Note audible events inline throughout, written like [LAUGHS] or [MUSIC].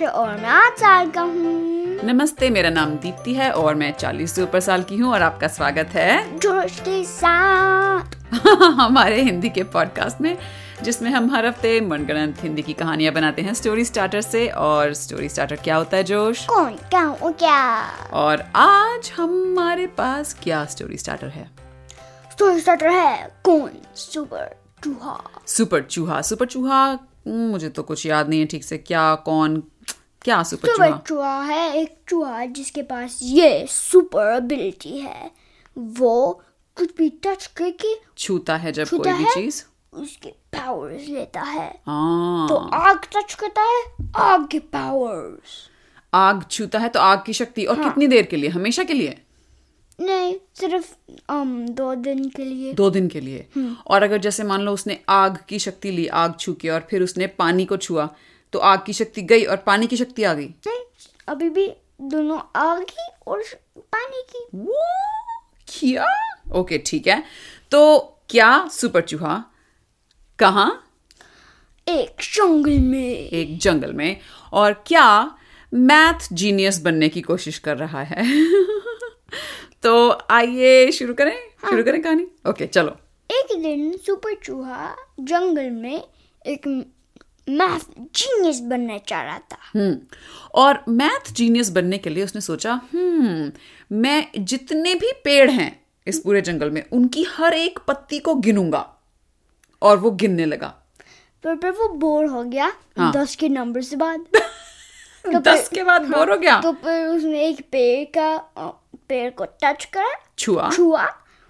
है और मैं आठ साल का हूँ। नमस्ते मेरा नाम दीप्ति है और मैं चालीस से ऊपर साल की हूँ और आपका स्वागत है। जोश के साथ। [LAUGHS] हमारे हिंदी के पॉडकास्ट में जिसमें हम हर हफ़्ते मनगढ़ंत हिंदी की कहानियाँ बनाते हैं स्टोरी स्टार्टर से। और स्टोरी स्टार्टर क्या होता है जोश? कौन क्या वो क्या? और आज हमारे पास क्या स्टोरी स्टार्टर है? स्टोरी स्टार्टर है कौन? सुपर चूहा। सुपर चूहा। सुपर चूहा मुझे तो कुछ याद नहीं है ठीक से। क्या कौन क्या सुपर सुपर चूहा? चूहा है एक चूहा जिसके पास ये सुपर एबिलिटी है। वो कुछ भी टच करके छूता है जब कोई भी चीज़। उसके पावर्स लेता है। हाँ। तो आग टच करता है आग के पावर्स आग छूता है तो आग की शक्ति और हाँ। कितनी देर के लिए? हमेशा के लिए? नहीं सिर्फ़ um, दो दिन के लिए। दो दिन के लिए। हम्म। और अगर जैसे मान लो उसने आग की शक्ति ली आग छू के और फिर उसने पानी को छुआ तो आग की शक्ति गई और पानी की शक्ति आ गई। नहीं अभी भी दोनों आग की और पानी की। वो क्या? ओके ठीक है। तो क्या सुपर चूहा कहा? एक जंगल में। एक जंगल में। और क्या मैथ जीनियस बनने की कोशिश कर रहा है? [LAUGHS] तो आइए शुरू करें। हाँ। शुरू करें कहानी? ओके चलो। एक दिन सुपर चूहा जंगल में एक मैथ जीनियस बनना चाह रहा था। हम्म और मैथ जीनियस बनने के लिए उसने सोचा हम्म मैं जितने भी पेड़ हैं इस पूरे जंगल में उनकी हर एक पत्ती को गिनूँगा। और वो गिनने लगा। पर फिर वो बोर हो गया हाँ। दस के नंबर से बाद। [LAUGHS] तो दस के बाद हाँ, बोर हो गया? तो फिर उसने एक पेड़ का पेड़ को टच करा छुआ। छुआ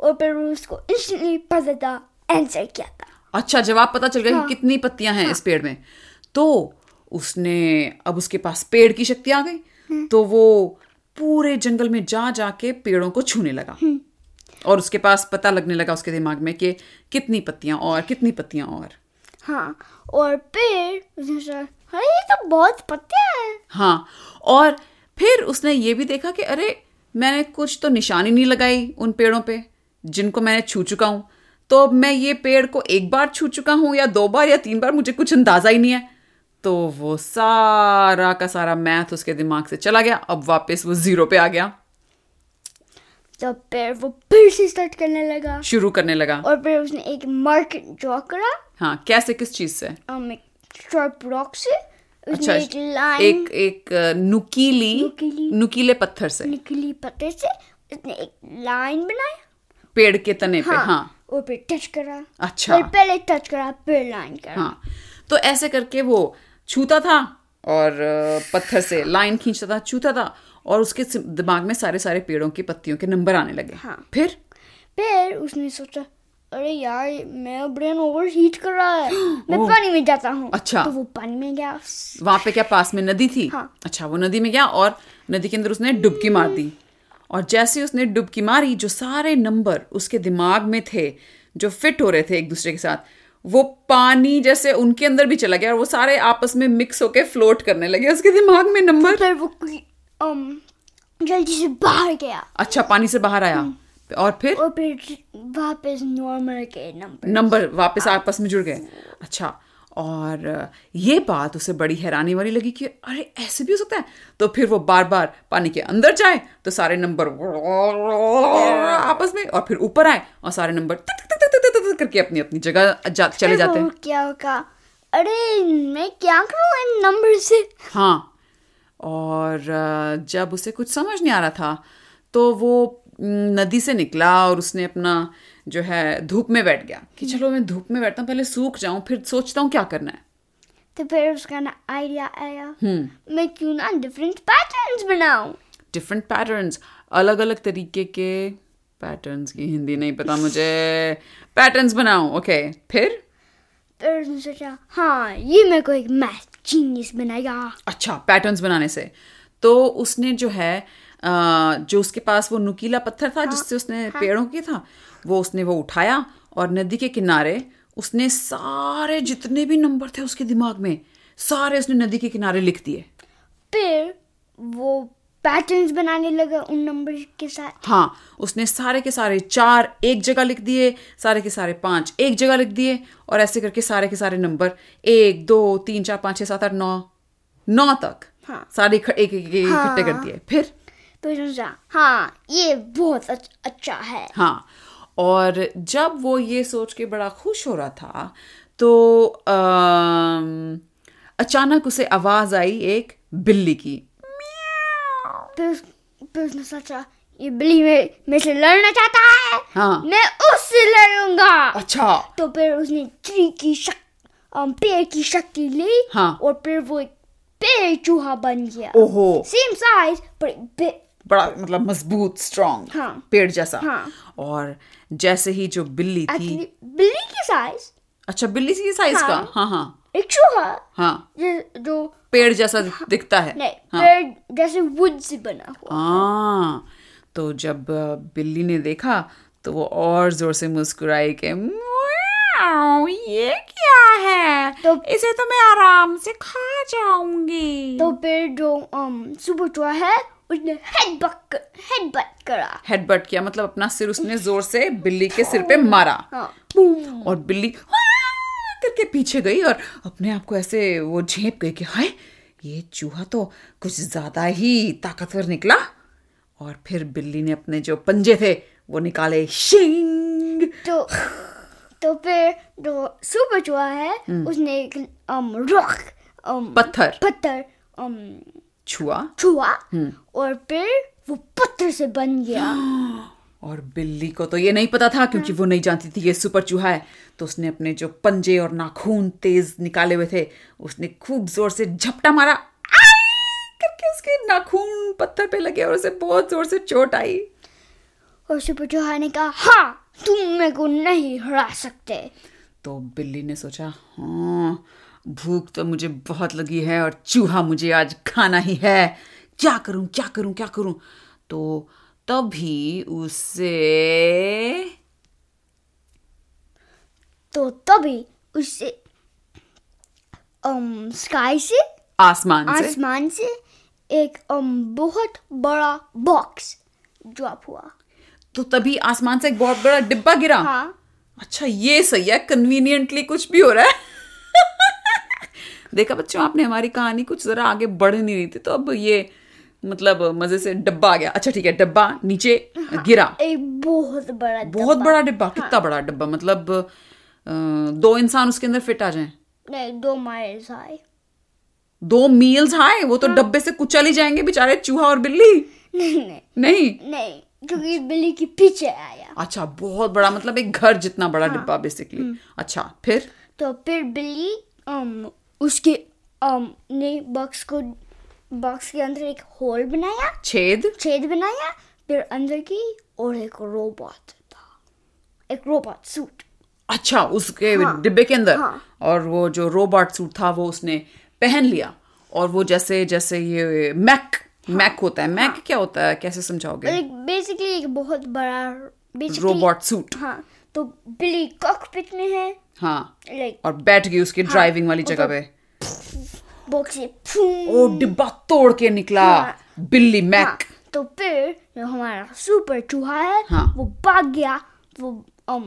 और फिर उसको इंस्टेंटली पता था आंसर क्या था। अच्छा जवाब पता चल गया हाँ। कि कितनी पत्तियाँ हैं इस पेड़ में। तो उसने अब उसके पास पेड़ की शक्ति आ गई। तो वो पूरे जंगल में जा जाके पेड़ों को छूने लगा। और उसके पास पता लगने लगा उसके दिमाग में कि कितनी पत्तियाँ और कितनी पत्तियाँ और। हाँ और पेड़ अरे ये तो बहुत पत्तियाँ हैं। हाँ और फिर उसने ये भी देखा कि अरे मैंने कुछ तो निशानी नहीं लगाई उन पेड़ों पे जिनको मैंने छू चुका हूँ। तो अब मैं ये पेड़ को एक बार छू चुका हूँ या दो बार या तीन बार मुझे कुछ अंदाज़ा ही नहीं है। तो वो सारा का सारा मैथ उसके दिमाग से चला गया अब वापस वो ज़ीरो पे आ गया। तो फिर वो फिर से स्टार्ट करने लगा। शुरू करने लगा। और फिर उसने एक मार्केट ड्रॉ करा। हाँ कैसे किस चीज़ से? एक स्ट्राइप रॉक से अच्छा एक एक एक नुकीली नुकीली- नुकीले पत्थर से। निकली पत्थर से उसने एक लाइन बनाया। पेड़ के तने हाँ, पे हाँ, हाँ। और फिर टच करा। अच्छा। फिर पहले टच करा फिर लाइन करा। हाँ तो ऐसे करके वो छूता था और पत्थर से लाइन खींचता था छूता था और उसके दिमाग में सारे सारे पेड़ों की पत्तियों के नंबर आने लगे। हाँ। फिर? फिर उसने सोचा अरे यार मेरा ब्रेन ओवर हीट कर रहा है। [GASPS] मैं पानी में जाता हूँ। अच्छा। तो वो पानी में गया। वहाँ पे क्या पास में नदी थी? हाँ। अच्छा वो नदी में गया और नदी के अंदर उसने डुबकी मार दी। और जैसे उसने डुबकी मारी जो सारे नंबर उसके दिमाग में थे जो फिट हो रहे थे एक दूसरे के साथ वो पानी जैसे उनके अंदर भी चला गया और वो सारे आपस में मिक्स होके फ्लोट करने लगे उसके दिमाग में नंबर। फिर वो um, जल्दी से बाहर गया। अच्छा पानी से बाहर आया। और फिर? और फिर वापस नॉर्मल के नंबर नंबर वापस आपस में जुड़ गए। अच्छा और ये बात उसे बड़ी हैरानी वाली लगी कि अरे ऐसे भी हो सकता है? तो फिर वो बार बार पानी के अंदर जाए तो सारे नंबर आपस में और फिर ऊपर आए और सारे नंबर तक तक तक तक तक करके अपनी अपनी जगह जा, चले जाते हैं। क्या होगा? अरे मैं क्या करूँ इन नंबर से? हाँ और जब उसे कुछ समझ नहीं आ रहा था तो वो नदी से निकला और उसने अपना जो है धूप में बैठ गया कि चलो मैं धूप में बैठता हूँ पहले सूख जाऊँ फिर सोचता हूँ क्या करना है। तो फिर उसका ना आइडिया आया। हम्म। मैं क्यों ना डिफरेंट पैटर्न्स बनाऊँ? डिफरेंट पैटर्न्स अलग अलग तरीके के पैटर्न्स की हिंदी नहीं पता मुझे। पैटर्न्स बनाऊँ ओके फिर? फिर उसने सोचा हाँ ये मेरे को एक मैथ जीनियस बनाएगा अच्छा पैटर्न्स बनाने से। तो उसने जो है अ, जो उसके पास वो नुकीला पत्थर था हाँ, जिससे उसने हाँ, पेड़ों की था वो उसने वो उठाया और नदी के किनारे उसने सारे जितने भी नंबर थे उसके दिमाग में सारे उसने नदी के किनारे लिख दिए। फिर वो पैटर्न्स बनाने लगा उन नंबर के साथ। हाँ उसने सारे के सारे चार एक जगह लिख दिए सारे के सारे पाँच एक जगह लिख दिए और ऐसे करके सारे के सारे नंबर एक दो तीन चार पाँच छः सात आठ नौ नौ तक हाँ। सारे एक एक इकट्ठे कर दिए। फिर? तो हाँ ये बहुत अच्छा है। हाँ और जब वो ये सोच के बड़ा खुश हो रहा था तो अम, अचानक उसे आवाज़ आई एक बिल्ली की। उसने सोचा ये बिल्ली में मेरे से लड़ना चाहता है। हाँ। मैं उससे लड़ूँगा। अच्छा। तो फिर उसने ट्री की शक पेड़ की शक्ति ली हाँ। और फिर वो एक पेड़ चूहा बन गया। ओहो। सेम साइज़ पर बड़ा मतलब मज़बूत स्ट्रांग हाँ। पेड़ जैसा। हाँ। और जैसे ही जो बिल्ली थी बिल्ली की साइज़ अच्छा बिल्ली की साइज़ हाँ। का? हाँ। हाँ एक चूहा हाँ। जो जो पेड़ जैसा दिखता है। नहीं हाँ। पेड़ जैसे वुड से बना हुआ हाँ। तो जब बिल्ली ने देखा तो वो और ज़ोर से मुस्कुराई के ये क्या है? तो- इसे तो मैं आराम से खा जाऊँगी। तो पेड़ जो सुबह चूहा है उसने हेडबट हेडबट करा। हेडबट किया मतलब अपना सिर उसने ज़ोर से बिल्ली के सिर पे मारा। हाँ। और बिल्ली "हाँ" करके पीछे गई और अपने आप को ऐसे वो झेप गई कि हाय ये चूहा तो कुछ ज़्यादा ही ताकतवर निकला। और फिर बिल्ली ने अपने जो पंजे थे वो निकाले शिंग। तो तो फिर जो सुपर चूहा है उसने एक um, रॉक um, पत्थर। पत्थर um, छुआ। छुआ और फिर वो पत्थर से बन गया। [GASPS] और बिल्ली को तो ये नहीं पता था क्योंकि वो नहीं जानती थी ये सुपर चूहा है। तो उसने अपने जो पंजे और नाखून तेज निकाले हुए थे उसने खूब ज़ोर से झपटा मारा! करके उसके नाखून पत्थर पे लगे और उसे बहुत ज़ोर से चोट आई। और सुपर चूहा ने कहा हाँ तुम मेरे को नहीं हरा सकते। तो बिल्ली ने सोचा हाँ भूख तो मुझे बहुत लगी है और चूहा मुझे आज खाना ही है। क्या करूँ क्या करूँ क्या करूँ? तो तभी उसे तो तभी उससे um, स्काई से आसमान से। आसमान से एक um, बहुत बड़ा बॉक्स ड्रॉप हुआ। तो तभी आसमान से एक बहुत बड़ा डिब्बा गिरा? हाँ। अच्छा ये सही है कन्वीनियंटली कुछ भी हो रहा है। देखा बच्चों आपने हमारी कहानी कुछ जरा आगे बढ़ नहीं रही थी तो अब ये मतलब मज़े से डब्बा आ गया। अच्छा ठीक है डब्बा नीचे हाँ, गिरा। एक बहुत बड़ा बहुत। बड़ा डिब्बा कितना बड़ा डिब्बा मतलब दो इंसान उसके अंदर फिट आ जाएँ। नहीं दो माइल्स आए दो मील्स आए वो तो डब्बे से कुचल ही जाएँगे बेचारे चूहा और बिल्ली। नहीं नहीं। नहीं? नहीं क्योंकि बिल्ली के पीछे आया। अच्छा बहुत बड़ा मतलब एक घर जितना बड़ा डिब्बा बेसिकली अच्छा फिर? तो फिर बिल्ली um, उसके um, ने बॉक्स को बॉक्स के अंदर एक होल बनाया। छेद? छेद बनाया फिर अंदर की और एक रोबोट था। एक रोबोट सूट अच्छा उसके हाँ, डिब्बे के अंदर? हाँ। और वो जो रोबोट सूट था वो उसने पहन लिया? और वो जैसे जैसे ये मैक हाँ, मैक होता है। मैक हाँ, क्या होता है? कैसे समझाओगे? बेसिकली एक बहुत बड़ा रोबोट सूट हाँ। तो बिल्ली कॉकपिट में है। हाँ। लाइक और बैठ गई उसकी ड्राइविंग वाली जगह पे। बॉक्स से ओ डिब्बा तोड़ के निकला। हाँ। बिल्ली हाँ, मैक तो फिर जो हमारा सुपर चूहा है हाँ। वो भाग गया। वो um,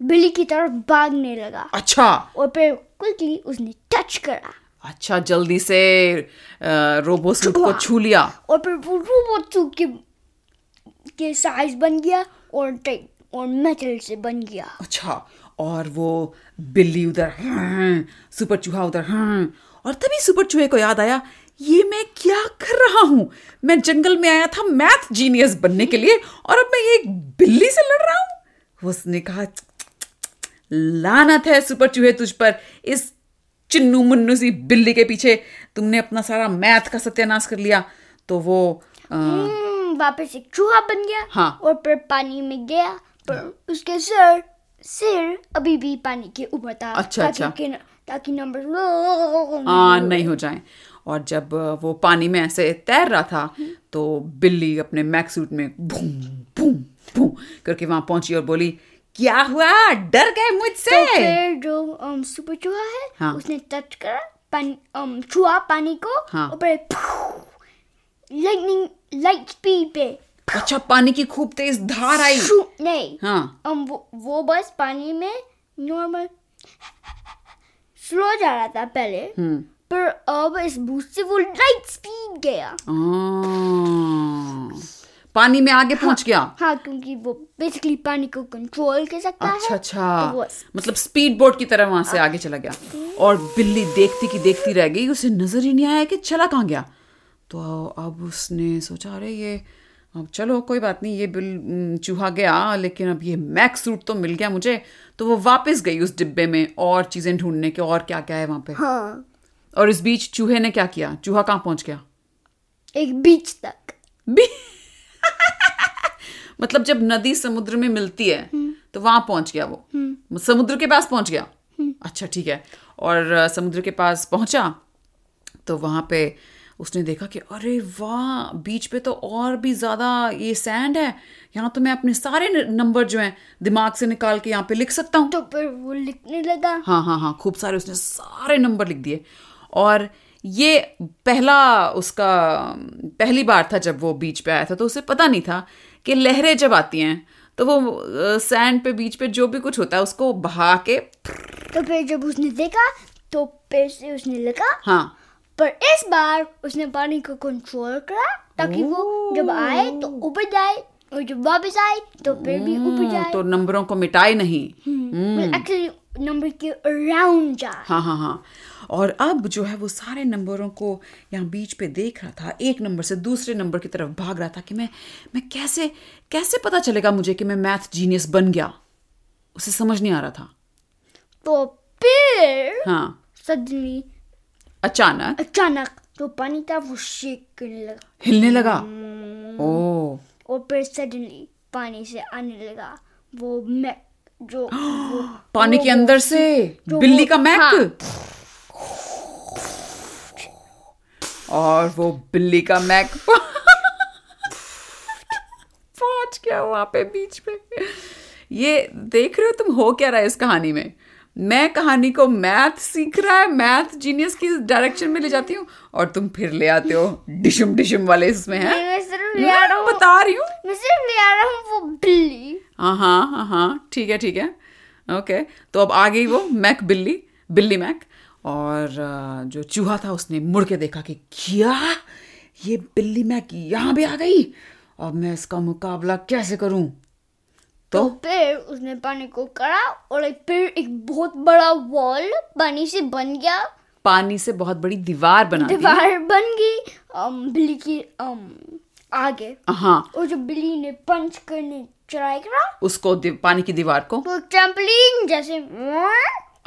बिल्ली की तरफ़ भागने लगा। अच्छा। और फिर क्विकली उसने टच करा। अच्छा जल्दी से रोबो सूट को छू लिया। और फिर वो रोबोट सूट के के साइज़ बन गया। और और मेटल से बन गया। अच्छा और वो बिल्ली उधर "हाँ", सुपर चूहा उधर "हाँ", और तभी सुपर चूहे को याद आया ये मैं क्या कर रहा हूँ? मैं जंगल में आया था मैथ जीनियस बनने के लिए और अब मैं ये बिल्ली से लड़ रहा हूँ। उसने कहा लानत है सुपर चूहे तुझ पर इस चिन्नू मुन्नू सी बिल्ली के पीछे तुमने अपना सारा मैथ का सत्यानाश कर लिया। तो वो अ, हम्म, वापस एक चूहा बन गया हाँ। और फिर पानी में गया। पर उसके सर सिर अभी भी पानी के ऊपर था अच्छा, ताकि अच्छा। ताकि नंबर हाँ नहीं हो जाए और जब वो पानी में ऐसे तैर रहा था तो बिल्ली अपने मैक सूट में बूम बूम बूम करके वहाँ पहुँची और बोली क्या हुआ डर गए तो मुझसे फिर जो um, सुपर चूहा है हाँ। उसने टच कर पानी um, पानी को हाँ। फिर लाइटनिंग लाइट स्पीड पे अच्छा पानी की खूब तेज धार आई। नहीं हाँ। वो, वो बस पानी में नॉर्मल स्लो जा रहा था पहले हम्म। पर अब इस बूस्ट से वो लाइट स्पीड गया। पानी में आगे पहुँच गया। हाँ क्योंकि वो बेसिकली पानी को कंट्रोल कर सकता अच्छा है अच्छा तो मतलब स्पीड बोट की तरह वहाँ से आगे चला गया। और बिल्ली देखती की देखती रह गई उसे नज़र ही नहीं आया कि चला कहाँ गया। तो अब उसने सोचा अरे ये अब चलो कोई बात नहीं ये बिल हम्म, चूहा गया लेकिन अब ये मैक सूट तो मिल गया मुझे तो वो वापस गई उस डिब्बे में और चीज़ें ढूँढने के और क्या क्या है वहाँ पे। हाँ। और इस बीच चूहे ने क्या किया? चूहा कहाँ पहुँच गया? एक बीच तक। बी- [LAUGHS] मतलब जब नदी समुद्र में मिलती है तो वहाँ पहुँच गया वो। समुद्र के पास पहुँच गया? अच्छा ठीक है। और समुद्र के पास पहुँचा तो वहाँ पे उसने देखा कि अरे वाह बीच पे तो और भी ज़्यादा ये सैंड है। यहाँ तो मैं अपने सारे नंबर जो हैं दिमाग से निकाल के यहाँ पे लिख सकता हूँ। तो फिर वो लिखने लगा। हाँ हाँ हाँ खूब सारे उसने सारे नंबर लिख दिए। और ये पहला उसका पहली बार था जब वो बीच पे आया था तो उसे पता नहीं था कि लहरें जब आती हैं तो वो सैंड पे बीच पे जो भी कुछ होता है उसको बहा के तो फिर जब उसने देखा तो फिर से उसने लिखा हाँ। पर इस बार उसने पानी को कंट्रोल करा ताकि वो जब आए तो ऊपर जाए और जब वापस आए तो फिर भी ऊपर जाए। तो नंबरों को मिटाए नहीं। एक्चुअली नंबर के अराउंड जाए। हाँ हाँ हाँ। और अब जो है वो सारे नंबरों को यहाँ बीच पे देख रहा था एक नंबर से दूसरे नंबर की तरफ़ भाग रहा था कि मैं मैं कैसे कैसे पता चलेगा मुझे कि मैं मैथ जीनियस बन गया? उसे समझ नहीं आ रहा था। तो फिर हाँ। सडनली अचानक? अचानक जो पानी था वो शेक करने लगा। हिलने लगा? ओ और फिर सडनली पानी से आने लगा। वो मैक जो [GASPS] वो पानी वो- के अंदर से? बिल्ली का मैक हाँ। और वो बिल्ली का मैक [LAUGHS] पहुँच गया वहाँ पे बीच पे ये देख रहे हो तुम हो क्या रहा है इस कहानी में? मैं कहानी को मैथ सीख रहा है मैथ जीनियस की डायरेक्शन में ले जाती हूँ और तुम फिर ले आते हो डिशुम डिशुम वाले इसमें है? मैं सिर्फ़ ले आ रहा हूँ। बता रही हूँ। मैं सिर्फ़ ले आ रहा हूँ वो बिल्ली। हाँ हाँ हाँ हाँ ठीक है ठीक है। ओके तो अब आ गई वो मैक बिल्ली बिल्ली मैक। और जो चूहा था उसने मुड़ के देखा कि क्या? ये बिल्ली मैक यहाँ भी आ गई। अब मैं इसका मुकाबला कैसे करूँ? तो तो फिर उसने पानी को करा और फिर एक बहुत बड़ा वॉल पानी से बन गया। पानी से बहुत बड़ी दीवार बना दीवार बन गई बिल्ली की आगे। हाँ। और जो बिल्ली ने पंच करने ट्राई करा उसको पानी की दीवार को। तो ट्रम्पलिन जैसे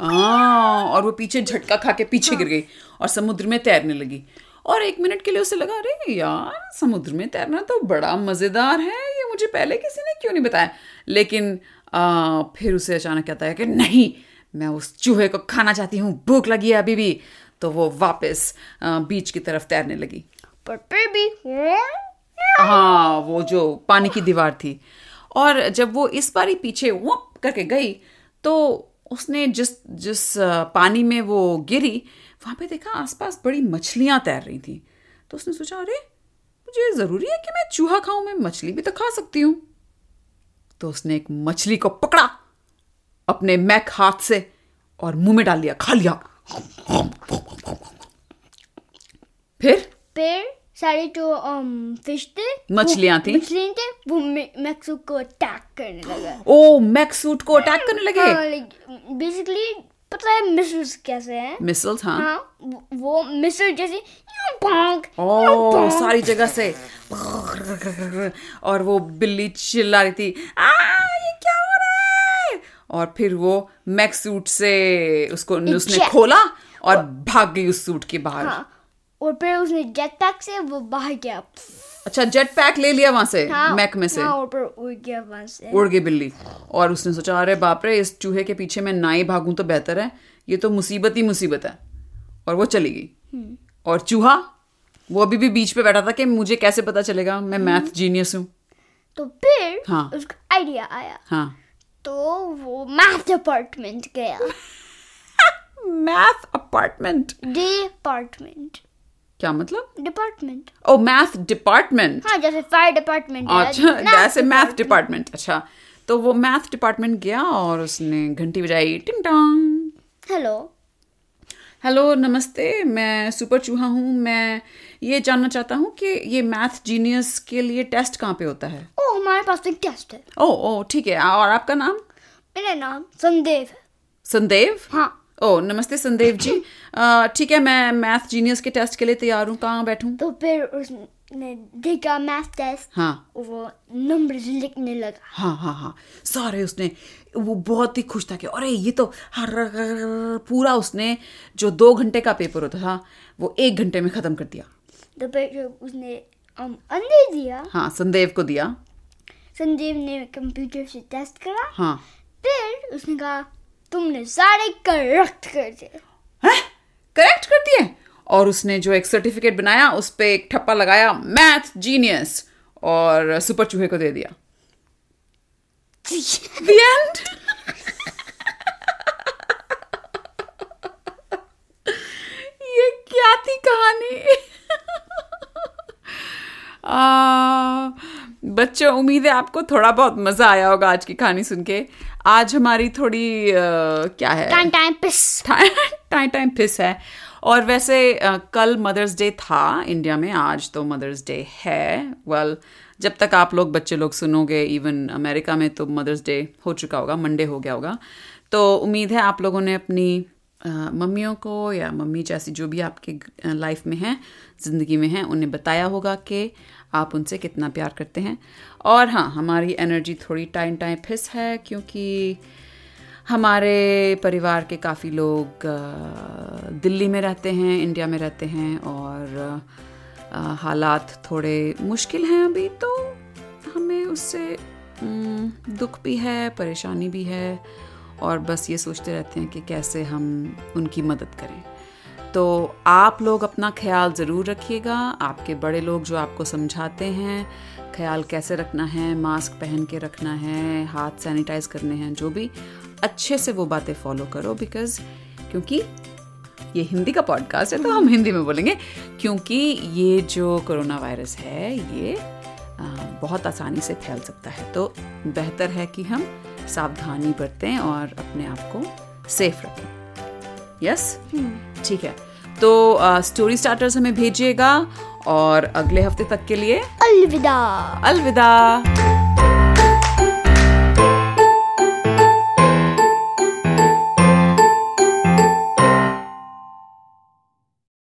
हाँ और वो पीछे झटका खा के पीछे गिर गई और समुद्र में तैरने लगी। और एक मिनट के लिए उसे लगा अरे यार समुद्र में तैरना तो बड़ा मज़ेदार है ये मुझे पहले किसी ने क्यों नहीं बताया? लेकिन आ, फिर उसे अचानक कहता है कि नहीं मैं उस चूहे को खाना चाहती हूँ भूख लगी है अभी भी। तो वो वापस आ, बीच की तरफ़ तैरने लगी। पर फिर भी हाँ वो जो पानी की दीवार थी। और जब वो इस बारी पीछे वो करके गई तो उसने जिस जिस पानी में वो गिरी वहाँ पे देखा आसपास बड़ी मछलियाँ तैर रही थी। तो उसने सोचा अरे मुझे ज़रूरी है कि मैं चूहा खाऊं मैं मछली भी तो खा सकती हूँ। तो उसने एक मछली को पकड़ा अपने मैक हाथ से और मुँह में डाल लिया खा लिया। फिर? फिर सारे जो फ़िश थे मछलियाँ थी। मछलियाँ थे वो मैक्सू को अटैक करने लगा। ओ मैक सूट को अटैक करने लगे? बेसिकली पता है मिसल्स कैसे हैं? मिसल्स हाँ। हाँ वो- मिसल जैसे ओ सारी जगह से। और वो बिल्ली चिल्ला रही थी आ ये क्या हो रहा है? और फिर वो मैक सूट से उसको उसने खोला और भाग गई उस सूट के बाहर। हाँ और फिर उसने जेट पैक से वो बाहर गया। अच्छा जेट पैक ले लिया वहाँ से हाँ, मैक में से। हाँ और उड़ गया वहाँ से। उड़ गई बिल्ली। और उसने सोचा अरे बाप रे इस चूहे के पीछे मैं ना ही भागूं तो बेहतर है। ये तो मुसीबत ही मुसीबत है। और वो चली गई। और चूहा वो अभी भी बीच पे बैठा था कि मुझे कैसे पता चलेगा? मैं मैथ जीनियस हूँ। तो फिर हाँ। उसका आइडिया आया। हाँ। तो वो मैथ डिपार्टमेंट गया। मैथ अपार्टमेंट डिपार्टमेंट क्या मतलब? डिपार्टमेंट ओ मैथ डिपार्टमेंट हाँ जैसे फायर डिपार्टमेंट अच्छा जैसे मैथ डिपार्टमेंट अच्छा। तो वो मैथ डिपार्टमेंट गया और उसने घंटी बजाई टिंग टोंग हेलो हेलो नमस्ते मैं सुपर चूहा हूँ। मैं ये जानना चाहता हूँ कि ये मैथ जीनियस के लिए टेस्ट कहाँ पे होता है? ओ हमारे पास एक टेस्ट है। ओ ओ ठीक है और आपका नाम? मेरा नाम संदेव है। संदेव? हाँ। ओ नमस्ते संदेव जी। ठीक है मैं मैथ जीनियस के टेस्ट के लिए तैयार हूँ। कहाँ बैठूँ? तो फिर देखा मैथ टेस्ट हाँ। वो नंबर लिखने लगा। हाँ हाँ हाँ। सारे उसने वो बहुत ही खुश था कि अरे ये तो हर पूरा उसने जो दो घंटे का पेपर होता था वो एक घंटे में खत्म कर दिया। तो फिर उसने अंदर दिया। हाँ संदेव को दिया। संदेव ने कंप्यूटर से टेस्ट करा। हाँ। फिर उसने कहा तुमने सारे करेक्ट कर दिए। करेक्ट कर दिए? और उसने जो एक सर्टिफिकेट बनाया उस पर एक ठप्पा लगाया मैथ जीनियस और सुपर चूहे को दे दिया। The end. [LAUGHS] ये क्या थी कहानी? [LAUGHS] आ, बच्चों उम्मीद है आपको थोड़ा बहुत मज़ा आया होगा आज की कहानी सुन के। आज हमारी थोड़ी आ, क्या है? Time time piece time time piece है। और वैसे कल मदर्स डे था इंडिया में आज तो मदर्स डे है। वेल well, जब तक आप लोग बच्चे लोग सुनोगे इवन अमेरिका में तो मदर्स डे हो चुका होगा मंडे हो गया होगा। तो उम्मीद है आप लोगों ने अपनी मम्मियों को या मम्मी जैसी जो भी आपके लाइफ में हैं ज़िंदगी में हैं उन्हें बताया होगा कि आप उनसे कितना प्यार करते हैं। और हाँ हमारी एनर्जी थोड़ी टाइम टाइम फिस है क्योंकि हमारे परिवार के काफ़ी लोग दिल्ली में रहते हैं, इंडिया में रहते हैं और हालात थोड़े मुश्किल हैं अभी तो हमें उससे दुख भी है, परेशानी भी है और बस ये सोचते रहते हैं कि कैसे हम उनकी मदद करें। तो आप लोग अपना ख्याल ज़रूर रखिएगा। आपके बड़े लोग जो आपको समझाते हैं, ख्याल कैसे रखना है, मास्क पहन के रखना है, हाथ सैनिटाइज करने हैं, जो भी अच्छे से वो बातें फॉलो करो बिकॉज़ क्योंकि ये हिंदी का पॉडकास्ट है तो हम हिंदी में बोलेंगे। क्योंकि ये जो कोरोना वायरस है ये बहुत आसानी से फैल सकता है। तो बेहतर है कि हम सावधानी बरतें और अपने आप को सेफ़ रखें। यस ठीक है। तो स्टोरी स्टार्टर्स हमें भेजिएगा और अगले हफ़्ते तक के लिए अलविदा। अलविदा।